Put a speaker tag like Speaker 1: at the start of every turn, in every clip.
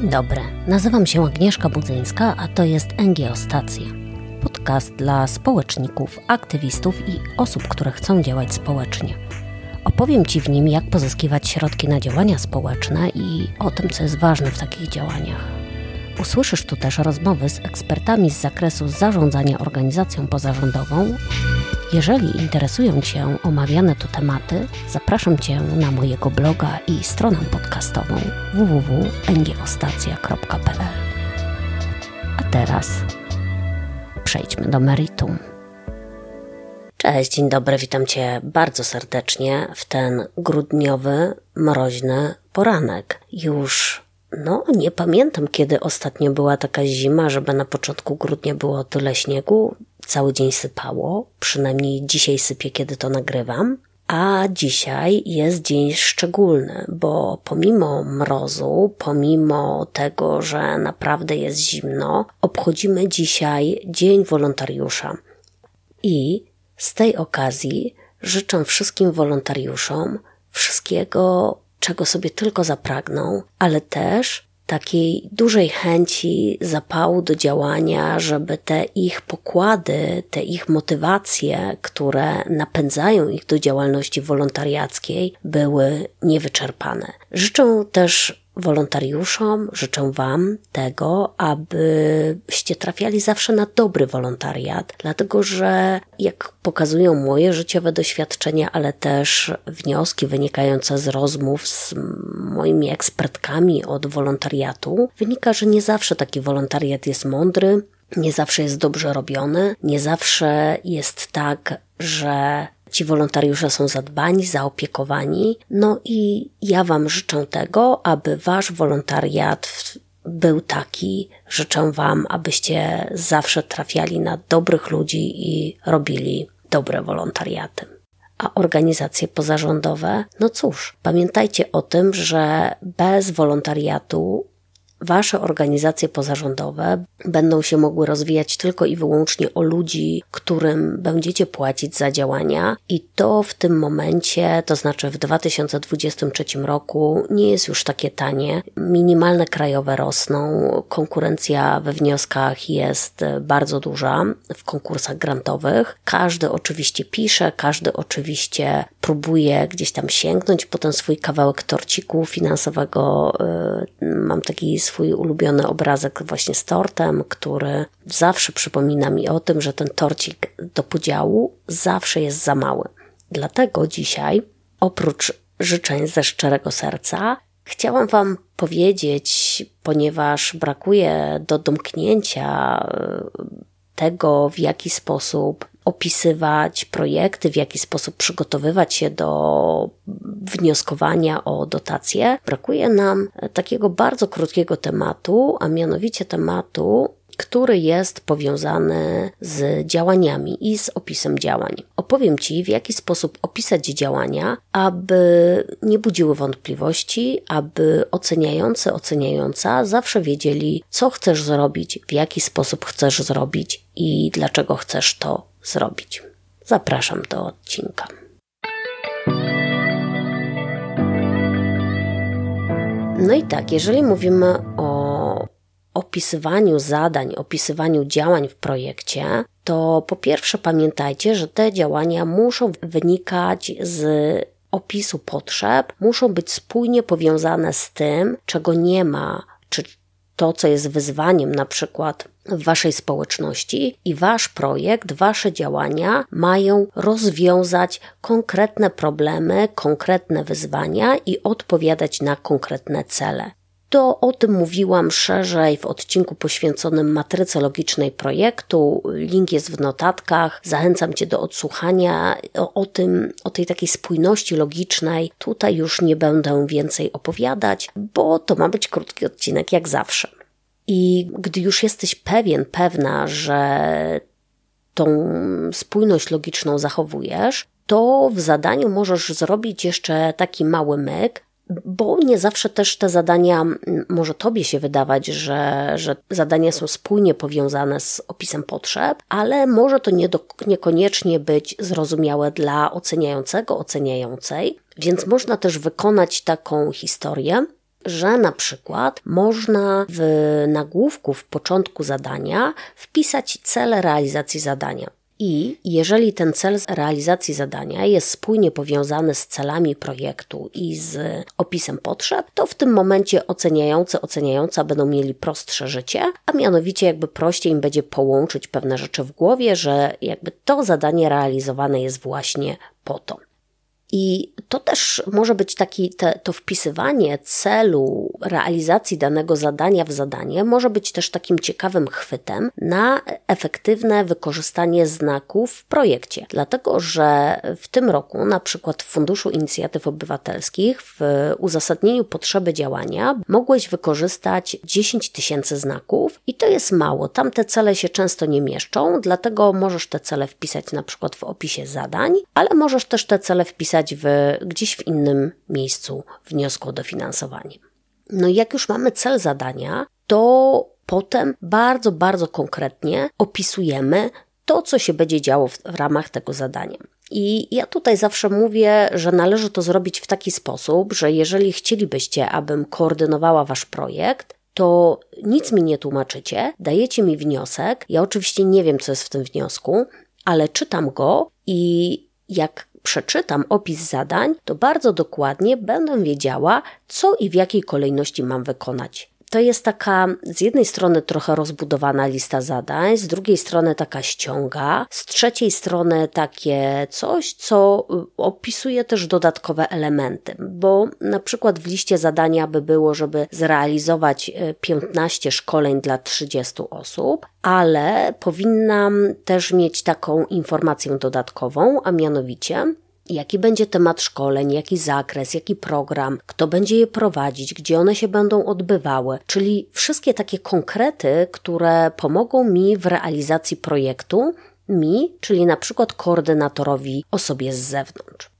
Speaker 1: Dzień dobry, nazywam się Agnieszka Budzyńska, a to jest NGO Stacja. Podcast dla społeczników, aktywistów i osób, które chcą działać społecznie. Opowiem Ci w nim, jak pozyskiwać środki na działania społeczne i o tym, co jest ważne w takich działaniach. Usłyszysz tu też rozmowy z ekspertami z zakresu zarządzania organizacją pozarządową jeżeli interesują Cię omawiane tu tematy, zapraszam Cię na mojego bloga i stronę podcastową www.ngOstacja.pl. A teraz przejdźmy do meritum. Cześć, dzień dobry, witam Cię bardzo serdecznie w ten grudniowy, mroźny poranek. Już no, nie pamiętam, kiedy ostatnio była taka zima, żeby na początku grudnia było tyle śniegu. Cały dzień sypało, przynajmniej dzisiaj sypie, kiedy to nagrywam. A dzisiaj jest dzień szczególny, bo pomimo mrozu, pomimo tego, że naprawdę jest zimno, obchodzimy dzisiaj Dzień Wolontariusza. I z tej okazji życzę wszystkim wolontariuszom wszystkiego czego sobie tylko zapragną, ale też takiej dużej chęci, zapału do działania, żeby te ich pokłady, te ich motywacje, które napędzają ich do działalności wolontariackiej, były niewyczerpane. Życzę też wolontariuszom, życzę Wam tego, abyście trafiali zawsze na dobry wolontariat, dlatego że jak pokazują moje życiowe doświadczenia, ale też wnioski wynikające z rozmów z moimi ekspertkami od wolontariatu, wynika, że nie zawsze taki wolontariat jest mądry, nie zawsze jest dobrze robiony, nie zawsze jest tak, że Ci wolontariusze są zadbani, zaopiekowani. No i ja Wam życzę tego, aby Wasz wolontariat był taki. Życzę Wam, abyście zawsze trafiali na dobrych ludzi i robili dobre wolontariaty. A organizacje pozarządowe, no cóż, pamiętajcie o tym, że bez wolontariatu Wasze organizacje pozarządowe będą się mogły rozwijać tylko i wyłącznie o ludzi, którym będziecie płacić za działania, i to w tym momencie, to znaczy w 2023 roku, nie jest już takie tanie. Minimalne krajowe rosną, konkurencja we wnioskach jest bardzo duża w konkursach grantowych. Każdy oczywiście pisze, każdy oczywiście próbuje gdzieś tam sięgnąć po ten swój kawałek torciku finansowego. Y, mam taki swój ulubiony obrazek właśnie z tortem, który zawsze przypomina mi o tym, że ten torcik do podziału zawsze jest za mały. Dlatego dzisiaj, oprócz życzeń ze szczerego serca, chciałam Wam powiedzieć, ponieważ brakuje do domknięcia y, tego, w jaki sposób opisywać projekty, w jaki sposób przygotowywać się do wnioskowania o dotacje, brakuje nam takiego bardzo krótkiego tematu, a mianowicie tematu który jest powiązany z działaniami i z opisem działań. Opowiem Ci, w jaki sposób opisać działania, aby nie budziły wątpliwości, aby oceniający, oceniająca zawsze wiedzieli, co chcesz zrobić, w jaki sposób chcesz zrobić i dlaczego chcesz to zrobić. Zapraszam do odcinka. No i tak, jeżeli mówimy o opisywaniu zadań, opisywaniu działań w projekcie, to po pierwsze pamiętajcie, że te działania muszą wynikać z opisu potrzeb, muszą być spójnie powiązane z tym, czego nie ma, czy to, co jest wyzwaniem na przykład w waszej społeczności i wasz projekt, wasze działania mają rozwiązać konkretne problemy, konkretne wyzwania i odpowiadać na konkretne cele. To o tym mówiłam szerzej w odcinku poświęconym matryce logicznej projektu. Link jest w notatkach. Zachęcam Cię do odsłuchania o, o tym, o tej takiej spójności logicznej. Tutaj już nie będę więcej opowiadać, bo to ma być krótki odcinek, jak zawsze. I gdy już jesteś pewien, pewna, że tą spójność logiczną zachowujesz, to w zadaniu możesz zrobić jeszcze taki mały myk, bo nie zawsze też te zadania, może tobie się wydawać, że, że zadania są spójnie powiązane z opisem potrzeb, ale może to nie do, niekoniecznie być zrozumiałe dla oceniającego, oceniającej, więc można też wykonać taką historię, że na przykład można w nagłówku w początku zadania wpisać cele realizacji zadania. I jeżeli ten cel realizacji zadania jest spójnie powiązany z celami projektu i z opisem potrzeb, to w tym momencie oceniający, oceniająca będą mieli prostsze życie, a mianowicie jakby prościej im będzie połączyć pewne rzeczy w głowie, że jakby to zadanie realizowane jest właśnie po to. I to też może być taki, te, to wpisywanie celu realizacji danego zadania w zadanie, może być też takim ciekawym chwytem na efektywne wykorzystanie znaków w projekcie. Dlatego, że w tym roku, na przykład w Funduszu Inicjatyw Obywatelskich, w uzasadnieniu potrzeby działania, mogłeś wykorzystać 10 tysięcy znaków i to jest mało. Tam te cele się często nie mieszczą, dlatego możesz te cele wpisać na przykład w opisie zadań, ale możesz też te cele wpisać w gdzieś w innym miejscu wniosku o dofinansowanie. No i jak już mamy cel zadania, to potem bardzo, bardzo konkretnie opisujemy to, co się będzie działo w, w ramach tego zadania. I ja tutaj zawsze mówię, że należy to zrobić w taki sposób, że jeżeli chcielibyście, abym koordynowała wasz projekt, to nic mi nie tłumaczycie, dajecie mi wniosek. Ja oczywiście nie wiem, co jest w tym wniosku, ale czytam go i jak przeczytam opis zadań, to bardzo dokładnie będę wiedziała, co i w jakiej kolejności mam wykonać. To jest taka z jednej strony trochę rozbudowana lista zadań, z drugiej strony taka ściąga, z trzeciej strony takie coś, co y, opisuje też dodatkowe elementy, bo na przykład w liście zadania by było, żeby zrealizować 15 y, szkoleń dla 30 osób, ale powinnam też mieć taką informację dodatkową, a mianowicie jaki będzie temat szkoleń, jaki zakres, jaki program, kto będzie je prowadzić, gdzie one się będą odbywały, czyli wszystkie takie konkrety, które pomogą mi w realizacji projektu, mi, czyli na przykład koordynatorowi osobie z zewnątrz.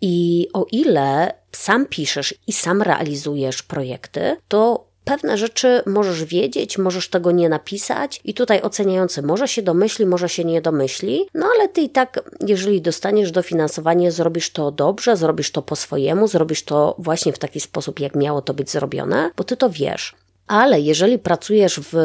Speaker 1: I o ile sam piszesz i sam realizujesz projekty, to pewne rzeczy możesz wiedzieć, możesz tego nie napisać i tutaj oceniający może się domyśli, może się nie domyśli, no ale ty i tak, jeżeli dostaniesz dofinansowanie, zrobisz to dobrze, zrobisz to po swojemu, zrobisz to właśnie w taki sposób, jak miało to być zrobione, bo ty to wiesz. Ale jeżeli pracujesz w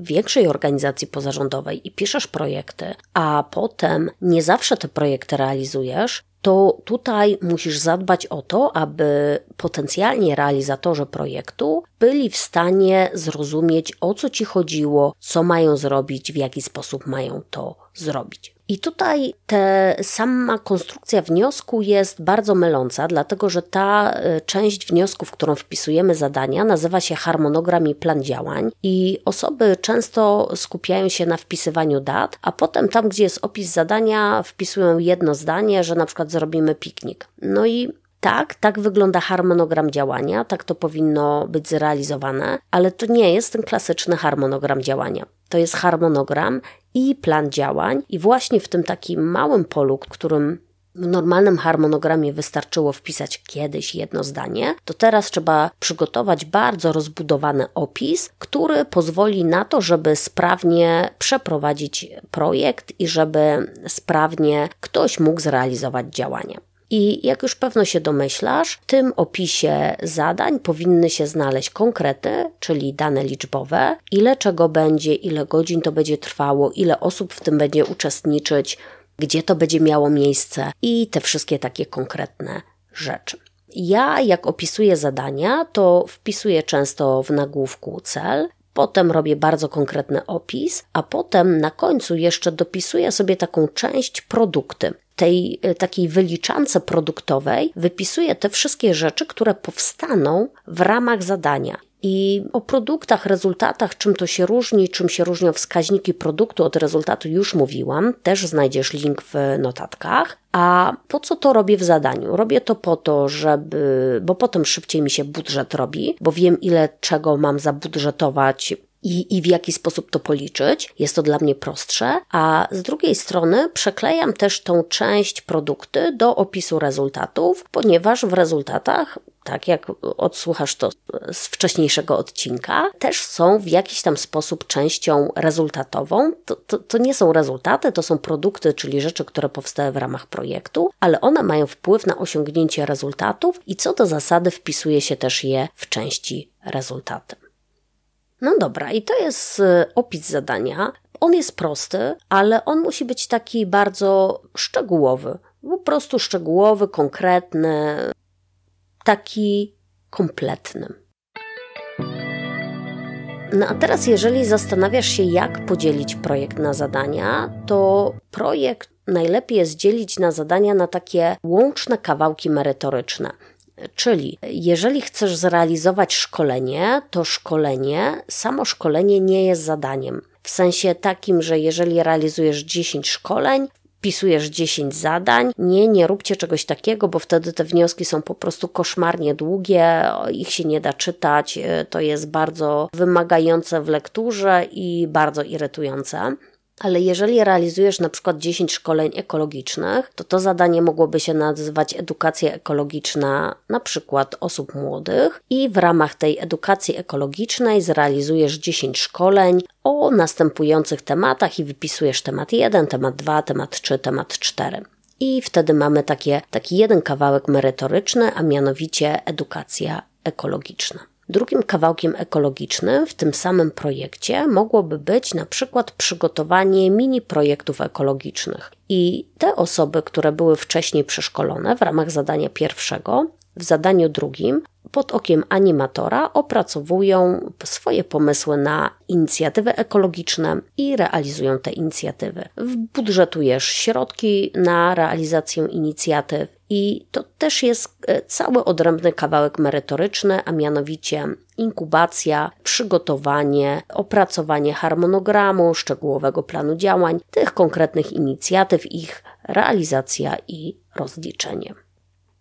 Speaker 1: większej organizacji pozarządowej i piszesz projekty, a potem nie zawsze te projekty realizujesz, to tutaj musisz zadbać o to, aby potencjalnie realizatorzy projektu byli w stanie zrozumieć, o co ci chodziło, co mają zrobić, w jaki sposób mają to zrobić. I tutaj ta sama konstrukcja wniosku jest bardzo myląca, dlatego że ta e, część wniosku, w którą wpisujemy zadania, nazywa się harmonogram i plan działań, i osoby często skupiają się na wpisywaniu dat, a potem tam, gdzie jest opis zadania, wpisują jedno zdanie, że na przykład zrobimy piknik. No i tak, tak wygląda harmonogram działania, tak to powinno być zrealizowane, ale to nie jest ten klasyczny harmonogram działania. To jest harmonogram i plan działań, i właśnie w tym takim małym polu, którym w normalnym harmonogramie wystarczyło wpisać kiedyś jedno zdanie, to teraz trzeba przygotować bardzo rozbudowany opis, który pozwoli na to, żeby sprawnie przeprowadzić projekt i żeby sprawnie ktoś mógł zrealizować działania. I jak już pewno się domyślasz, w tym opisie zadań powinny się znaleźć konkrety, czyli dane liczbowe, ile czego będzie, ile godzin to będzie trwało, ile osób w tym będzie uczestniczyć, gdzie to będzie miało miejsce i te wszystkie takie konkretne rzeczy. Ja, jak opisuję zadania, to wpisuję często w nagłówku cel, potem robię bardzo konkretny opis, a potem na końcu jeszcze dopisuję sobie taką część produkty tej e, takiej wyliczance produktowej wypisuje te wszystkie rzeczy, które powstaną w ramach zadania. I o produktach, rezultatach, czym to się różni, czym się różnią wskaźniki produktu od rezultatu już mówiłam, też znajdziesz link w notatkach. A po co to robię w zadaniu? Robię to po to, żeby, bo potem szybciej mi się budżet robi, bo wiem ile czego mam zabudżetować i, i w jaki sposób to policzyć. Jest to dla mnie prostsze, a z drugiej strony przeklejam też tą część produkty do opisu rezultatów, ponieważ w rezultatach tak jak odsłuchasz to z wcześniejszego odcinka, też są w jakiś tam sposób częścią rezultatową. To, to, to, nie są rezultaty, to są produkty, czyli rzeczy, które powstały w ramach projektu, ale one mają wpływ na osiągnięcie rezultatów i co do zasady wpisuje się też je w części rezultaty. No dobra, i to jest y, opis zadania. On jest prosty, ale on musi być taki bardzo szczegółowy. Po prostu szczegółowy, konkretny, taki kompletny. No a teraz, jeżeli zastanawiasz się, jak podzielić projekt na zadania, to projekt najlepiej jest dzielić na zadania na takie łączne kawałki merytoryczne. Czyli jeżeli chcesz zrealizować szkolenie, to szkolenie, samo szkolenie nie jest zadaniem. W sensie takim, że jeżeli realizujesz 10 szkoleń, wpisujesz 10 zadań. Nie, nie róbcie czegoś takiego, bo wtedy te wnioski są po prostu koszmarnie długie, ich się nie da czytać, to jest bardzo wymagające w lekturze i bardzo irytujące. Ale jeżeli realizujesz na przykład 10 szkoleń ekologicznych, to to zadanie mogłoby się nazywać edukacja ekologiczna na przykład osób młodych i w ramach tej edukacji ekologicznej zrealizujesz 10 szkoleń o następujących tematach i wypisujesz temat 1, temat 2, temat 3, temat 4. I wtedy mamy takie, taki jeden kawałek merytoryczny, a mianowicie edukacja ekologiczna. Drugim kawałkiem ekologicznym w tym samym projekcie mogłoby być na przykład przygotowanie mini projektów ekologicznych. I te osoby, które były wcześniej przeszkolone w ramach zadania pierwszego, w zadaniu drugim pod okiem animatora opracowują swoje pomysły na inicjatywy ekologiczne i realizują te inicjatywy. Budżetujesz środki na realizację inicjatyw i to też jest e, cały odrębny kawałek merytoryczny, a mianowicie inkubacja, przygotowanie, opracowanie harmonogramu, szczegółowego planu działań, tych konkretnych inicjatyw, ich realizacja i rozliczenie.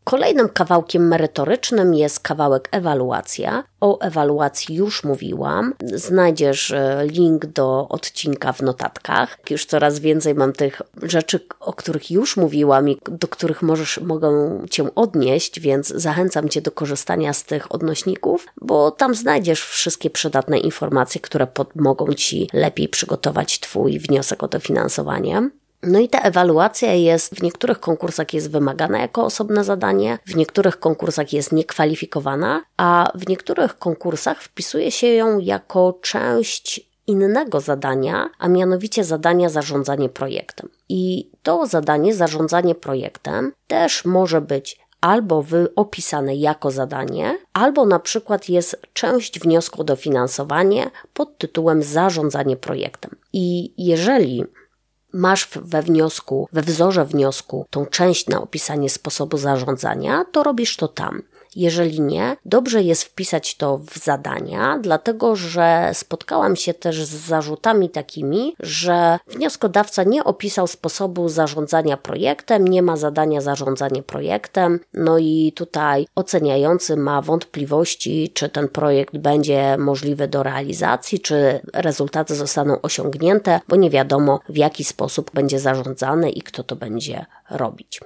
Speaker 1: Kolejnym kawałkiem merytorycznym jest kawałek ewaluacja. O ewaluacji już mówiłam. Znajdziesz e, link do odcinka w notatkach. Już coraz więcej mam tych rzeczy, o których już mówiłam i do których możesz, mogą Cię odnieść, więc zachęcam Cię do korzystania z tych odnośników, bo tam znajdziesz wszystkie przydatne informacje, które pomogą Ci lepiej przygotować Twój wniosek o dofinansowanie. No i ta ewaluacja jest w niektórych konkursach jest wymagana jako osobne zadanie, w niektórych konkursach jest niekwalifikowana, a w niektórych konkursach wpisuje się ją jako część innego zadania, a mianowicie zadania zarządzanie projektem. I to zadanie zarządzanie projektem też może być albo opisane jako zadanie, albo na przykład jest część wniosku o dofinansowanie pod tytułem zarządzanie projektem. I jeżeli masz we wniosku, we wzorze wniosku tą część na opisanie sposobu zarządzania, to robisz to tam. Jeżeli nie, dobrze jest wpisać to w zadania, dlatego że spotkałam się też z zarzutami takimi, że wnioskodawca nie opisał sposobu zarządzania projektem, nie ma zadania zarządzanie projektem, no i tutaj oceniający ma wątpliwości, czy ten projekt będzie możliwy do realizacji, czy rezultaty zostaną osiągnięte, bo nie wiadomo w jaki sposób będzie zarządzany i kto to będzie robić.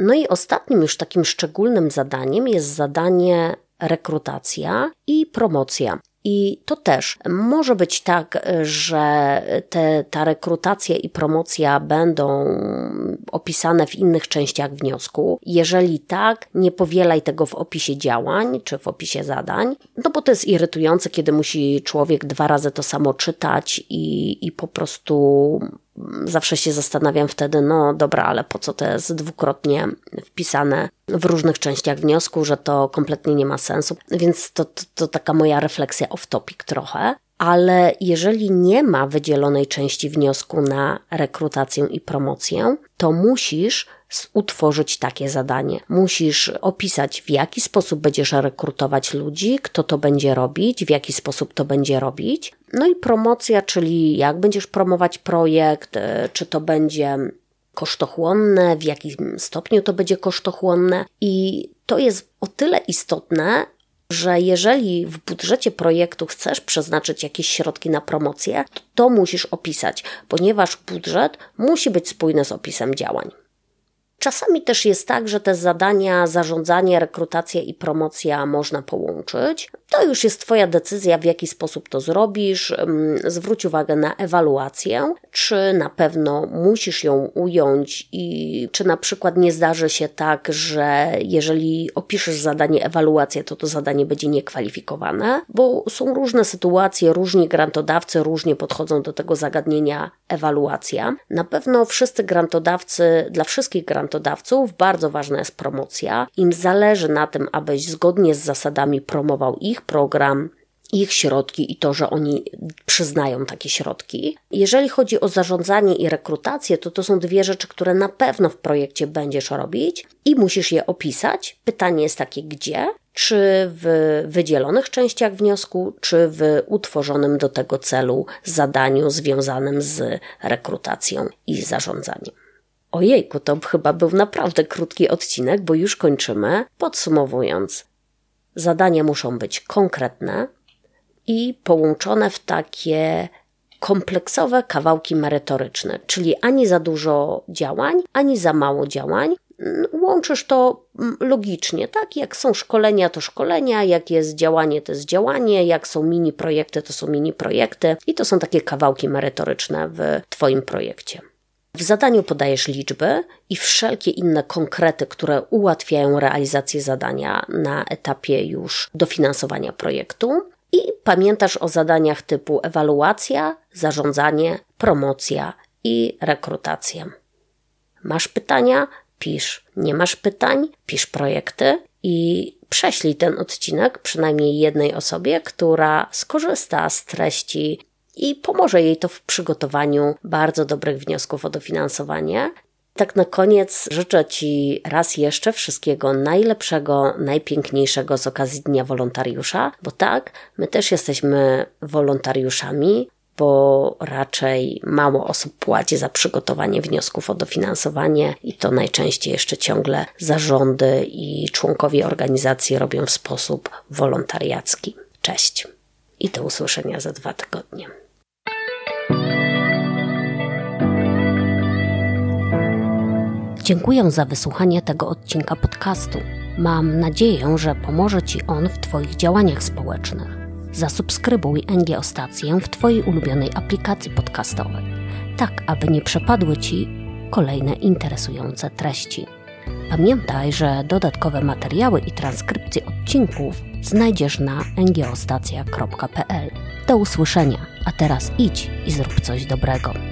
Speaker 1: No i ostatnim już takim szczególnym zadaniem jest zadanie rekrutacja i promocja. I to też może być tak, że te, ta rekrutacja i promocja będą opisane w innych częściach wniosku. Jeżeli tak, nie powielaj tego w opisie działań czy w opisie zadań, no bo to jest irytujące, kiedy musi człowiek dwa razy to samo czytać i, i po prostu zawsze się zastanawiam wtedy, no dobra, ale po co to jest dwukrotnie wpisane w różnych częściach wniosku, że to kompletnie nie ma sensu. Więc to, to, to taka moja refleksja off-topic trochę. Ale jeżeli nie ma wydzielonej części wniosku na rekrutację i promocję, to musisz utworzyć takie zadanie. Musisz opisać, w jaki sposób będziesz rekrutować ludzi, kto to będzie robić, w jaki sposób to będzie robić. No i promocja, czyli jak będziesz promować projekt, e, czy to będzie kosztochłonne, w jakim stopniu to będzie kosztochłonne. I to jest o tyle istotne, że jeżeli w budżecie projektu chcesz przeznaczyć jakieś środki na promocję, to, to musisz opisać, ponieważ budżet musi być spójny z opisem działań. Czasami też jest tak, że te zadania, zarządzanie, rekrutacja i promocja można połączyć. To już jest Twoja decyzja, w jaki sposób to zrobisz. Zwróć uwagę na ewaluację, czy na pewno musisz ją ująć i czy na przykład nie zdarzy się tak, że jeżeli opiszesz zadanie ewaluację, to to zadanie będzie niekwalifikowane, bo są różne sytuacje, różni grantodawcy różnie podchodzą do tego zagadnienia ewaluacja. Na pewno wszyscy grantodawcy, dla wszystkich grantodawców bardzo ważna jest promocja. Im zależy na tym, abyś zgodnie z zasadami promował ich program, ich środki i to, że oni przyznają takie środki. Jeżeli chodzi o zarządzanie i rekrutację, to to są dwie rzeczy, które na pewno w projekcie będziesz robić i musisz je opisać. Pytanie jest takie, gdzie? Czy w wydzielonych częściach wniosku, czy w utworzonym do tego celu zadaniu związanym z rekrutacją i zarządzaniem. Ojejku, to chyba był naprawdę krótki odcinek, bo już kończymy. Podsumowując, zadania muszą być konkretne, i połączone w takie kompleksowe kawałki merytoryczne, czyli ani za dużo działań, ani za mało działań. Łączysz to mm, logicznie, tak? Jak są szkolenia, to szkolenia, jak jest działanie, to jest działanie, jak są mini projekty, to są mini projekty i to są takie kawałki merytoryczne w Twoim projekcie. W zadaniu podajesz liczby i wszelkie inne konkrety, które ułatwiają realizację zadania na etapie już dofinansowania projektu i pamiętasz o zadaniach typu ewaluacja, zarządzanie, promocja i rekrutacja. Masz pytania? Pisz. Nie masz pytań? Pisz projekty i prześlij ten odcinek przynajmniej jednej osobie, która skorzysta z treści i pomoże jej to w przygotowaniu bardzo dobrych wniosków o dofinansowanie. Tak na koniec życzę Ci raz jeszcze wszystkiego najlepszego, najpiękniejszego z okazji Dnia Wolontariusza, bo tak, my też jesteśmy wolontariuszami, bo raczej mało osób płaci za przygotowanie wniosków o dofinansowanie i to najczęściej jeszcze ciągle zarządy i członkowie organizacji robią w sposób wolontariacki. Cześć i do usłyszenia za dwa tygodnie. Dziękuję za wysłuchanie tego odcinka podcastu. Mam nadzieję, że pomoże Ci on w Twoich działaniach społecznych. Zasubskrybuj NGO Stację w Twojej ulubionej aplikacji podcastowej, tak aby nie przepadły Ci kolejne interesujące treści. Pamiętaj, że dodatkowe materiały i transkrypcje odcinków znajdziesz na ngoostacja.pl. Do usłyszenia, a teraz idź i zrób coś dobrego.